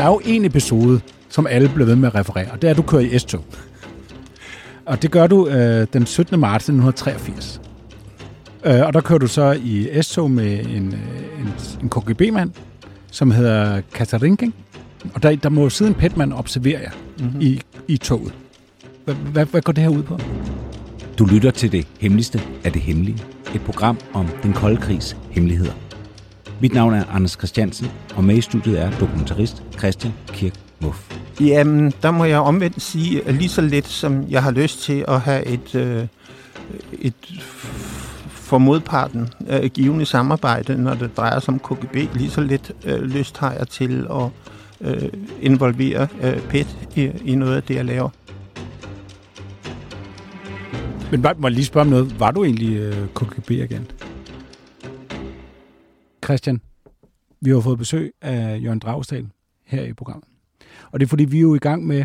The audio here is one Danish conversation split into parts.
Der er jo en episode, som alle bliver ved med at referere, og det er, at du kører i S-tog. Og det gør du øh, den 17. marts 1983. Øh, og der kører du så i S-tog med en, øh, en, en KGB-mand, som hedder Katarinking. Og der, der må jo sidde en petmand og observere jer mm-hmm. i, i toget. Hvad, hvad, hvad går det her ud på? Du lytter til det hemmeligste af det hemmelige. Et program om den kolde krigs hemmeligheder. Mit navn er Anders Christiansen, og med i studiet er dokumentarist Christian Kirk Muff. Jamen, der må jeg omvendt sige, at lige så let som jeg har lyst til at have et, øh, et for modparten øh, givende samarbejde, når det drejer sig om KGB, lige så lidt øh, lyst har jeg til at øh, involvere øh, PET i, i noget af det, jeg laver. Men bare, må jeg lige spørge om noget. Var du egentlig øh, KGB-agent? Christian, vi har fået besøg af Jørgen Dragsdal her i programmet. Og det er fordi, vi er jo i gang med,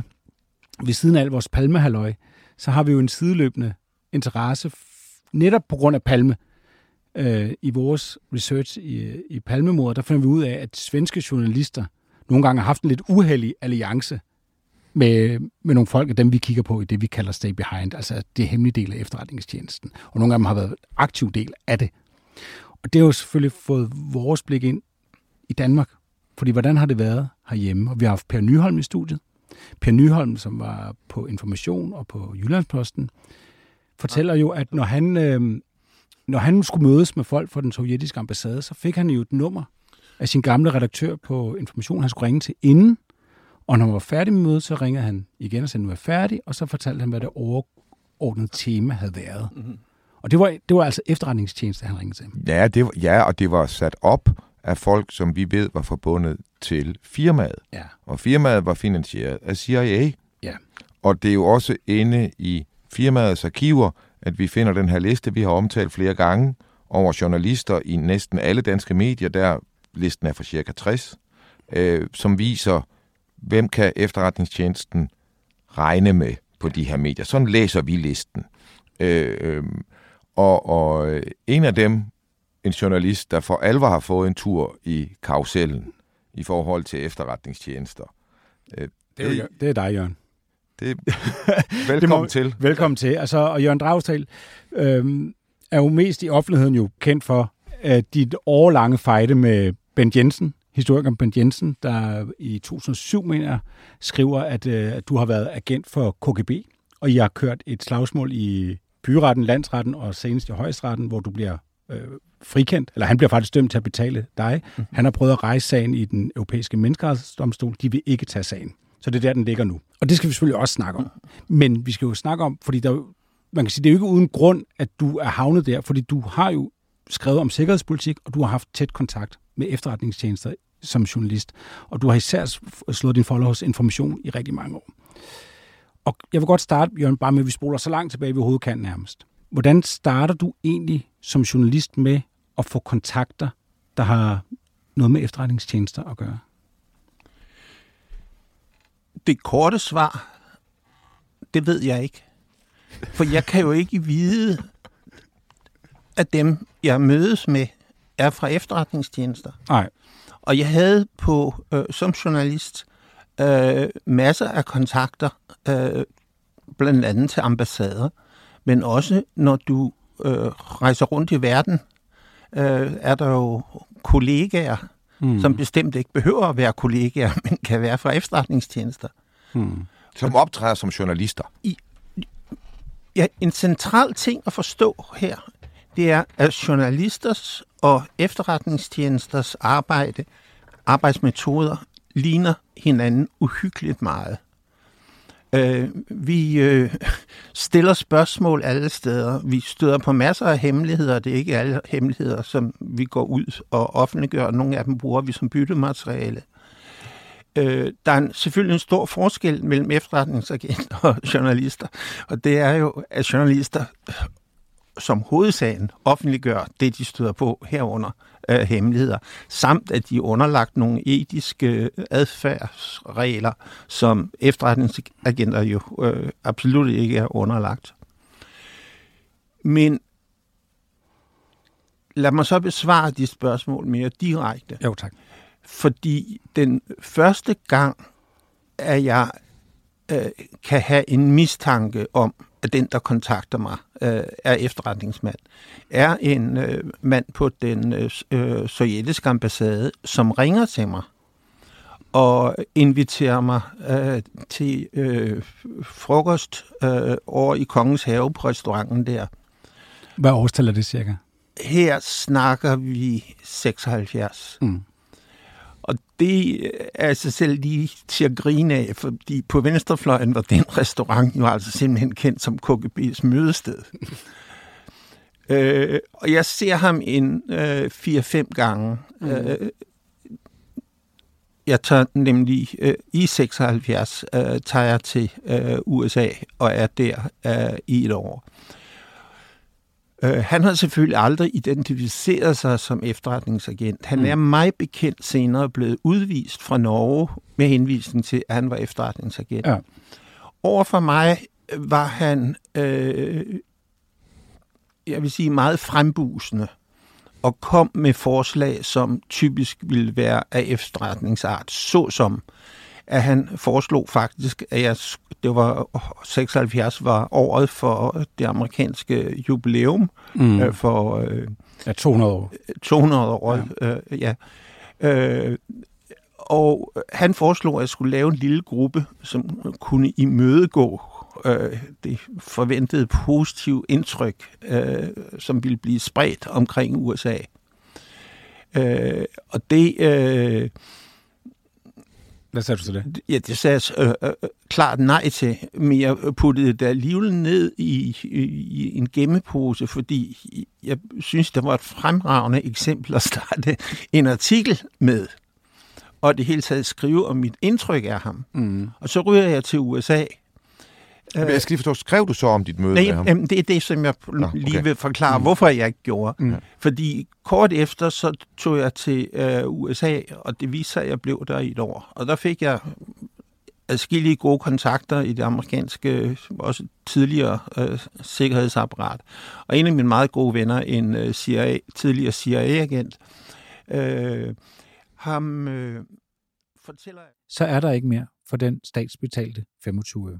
ved siden af al vores palmehalløj, så har vi jo en sideløbende interesse, netop på grund af palme, øh, i vores research i, i palmemordet, der finder vi ud af, at svenske journalister nogle gange har haft en lidt uheldig alliance med, med nogle folk af dem, vi kigger på i det, vi kalder stay behind, altså det hemmelige del af efterretningstjenesten. Og nogle af dem har været aktiv del af det. Og det har jo selvfølgelig fået vores blik ind i Danmark. Fordi hvordan har det været herhjemme? Og vi har haft Per Nyholm i studiet. Per Nyholm, som var på Information og på Jyllandsposten, fortæller jo, at når han, øh, når han skulle mødes med folk fra den sovjetiske ambassade, så fik han jo et nummer af sin gamle redaktør på Information, han skulle ringe til inden. Og når han var færdig med mødet, så ringede han igen og sagde, nu er jeg færdig, og så fortalte han, hvad det overordnede tema havde været. Mm-hmm. Og det var, det var altså efterretningstjeneste, han ringede til. Ja, det var, ja, og det var sat op af folk, som vi ved var forbundet til firmaet. Ja. Og firmaet var finansieret af CIA. Ja. Og det er jo også inde i firmaets arkiver, at vi finder den her liste, vi har omtalt flere gange, over journalister i næsten alle danske medier, der listen er for cirka 60, øh, som viser, hvem kan efterretningstjenesten regne med på de her medier. Sådan læser vi listen. Øh, øh, og, og en af dem, en journalist, der for alvor har fået en tur i karusellen i forhold til efterretningstjenester. Øh, Det er, jo, det er dig, Jørgen. det, velkommen må- til. Velkommen til. Altså, og Jørgen Dragsdal øhm, er jo mest i offentligheden jo kendt for at dit årlange fejde med Bent Jensen, historikeren Bent Jensen, der i 2007, mener jeg, skriver, at, øh, at du har været agent for KGB, og I har kørt et slagsmål i byretten, landsretten og senest i højestretten, hvor du bliver øh, frikendt, eller han bliver faktisk dømt til at betale dig. Mm. Han har prøvet at rejse sagen i den europæiske menneskerettighedsdomstol. De vil ikke tage sagen. Så det er der, den ligger nu. Og det skal vi selvfølgelig også snakke om. Men vi skal jo snakke om, fordi der, er man kan sige, det er jo ikke uden grund, at du er havnet der, fordi du har jo skrevet om sikkerhedspolitik, og du har haft tæt kontakt med efterretningstjenester som journalist. Og du har især slået din folder hos information i rigtig mange år. Og jeg vil godt starte, Jørgen, bare med, at vi spoler så langt tilbage, vi overhovedet kan nærmest. Hvordan starter du egentlig som journalist med at få kontakter, der har noget med efterretningstjenester at gøre? Det korte svar, det ved jeg ikke. For jeg kan jo ikke vide, at dem, jeg mødes med, er fra efterretningstjenester. Nej. Og jeg havde på øh, som journalist øh, masser af kontakter, øh, blandt andet til ambassader, men også når du øh, rejser rundt i verden, øh, er der jo kollegaer, mm. som bestemt ikke behøver at være kollegaer, men kan være fra efterretningstjenester. Som optræder som journalister. Ja, en central ting at forstå her, det er, at journalisters og efterretningstjenesters arbejde, arbejdsmetoder, ligner hinanden uhyggeligt meget. Øh, vi øh, stiller spørgsmål alle steder. Vi støder på masser af hemmeligheder. Det er ikke alle hemmeligheder, som vi går ud og offentliggør. Nogle af dem bruger vi som byttemateriale. øh, der er en, selvfølgelig en stor forskel mellem efterretningsagenter og journalister, og det er jo, at journalister som hovedsagen offentliggør det, de støder på herunder øh, hemmeligheder, samt at de er underlagt nogle etiske adfærdsregler, som efterretningsagenter jo øh, absolut ikke er underlagt. Men lad mig så besvare de spørgsmål mere direkte. Jo, tak. Fordi den første gang, at jeg øh, kan have en mistanke om, at den, der kontakter mig, øh, er efterretningsmand, er en øh, mand på den øh, øh, sovjetiske ambassade, som ringer til mig og inviterer mig øh, til øh, frokost øh, over i Kongens Have på restauranten der. Hvad årstal er det cirka? Her snakker vi 76. Mm. Og det er altså selv lige til at grine af, fordi på venstrefløjen var den restaurant jo altså simpelthen kendt som KGB's mødested. øh, og jeg ser ham en øh, 4-5 gange. Mm. Øh, jeg tager nemlig øh, i 76 øh, tager jeg til øh, USA og er der øh, i et år. Øh, han har selvfølgelig aldrig identificeret sig som efterretningsagent. Han mm. er mig bekendt senere blevet udvist fra Norge med henvisning til, at han var efterretningsagent. Ja. Over for mig var han, øh, jeg vil sige, meget frembusende og kom med forslag, som typisk ville være af efterretningsart, såsom at han foreslog faktisk, at jeg, det var 76 var året for det amerikanske jubilæum mm. øh, for øh, ja, 200 år. 200 år, ja. Øh, ja. Øh, og han foreslog, at jeg skulle lave en lille gruppe, som kunne imødegå øh, det forventede positive indtryk, øh, som ville blive spredt omkring USA. Øh, og det... Øh, hvad sagde du til det? Ja, det sagde jeg øh, øh, klart nej til, men jeg puttede det alligevel ned i, i, i en gemmepose, fordi jeg synes, det var et fremragende eksempel at starte en artikel med, og det hele taget skrive om mit indtryk af ham. Mm. Og så ryger jeg til USA, jeg skal lige forstå, skrev du så om dit møde Nej, med ham? Jamen, det er det, som jeg Nå, okay. lige vil forklare, mm. hvorfor jeg ikke gjorde. Mm. Fordi kort efter, så tog jeg til øh, USA, og det viste sig, at jeg blev der i et år. Og der fik jeg adskillige gode kontakter i det amerikanske, også tidligere øh, sikkerhedsapparat. Og en af mine meget gode venner, en øh, CIA, tidligere CIA-agent, øh, ham øh, fortæller... Så er der ikke mere for den statsbetalte 25 øre.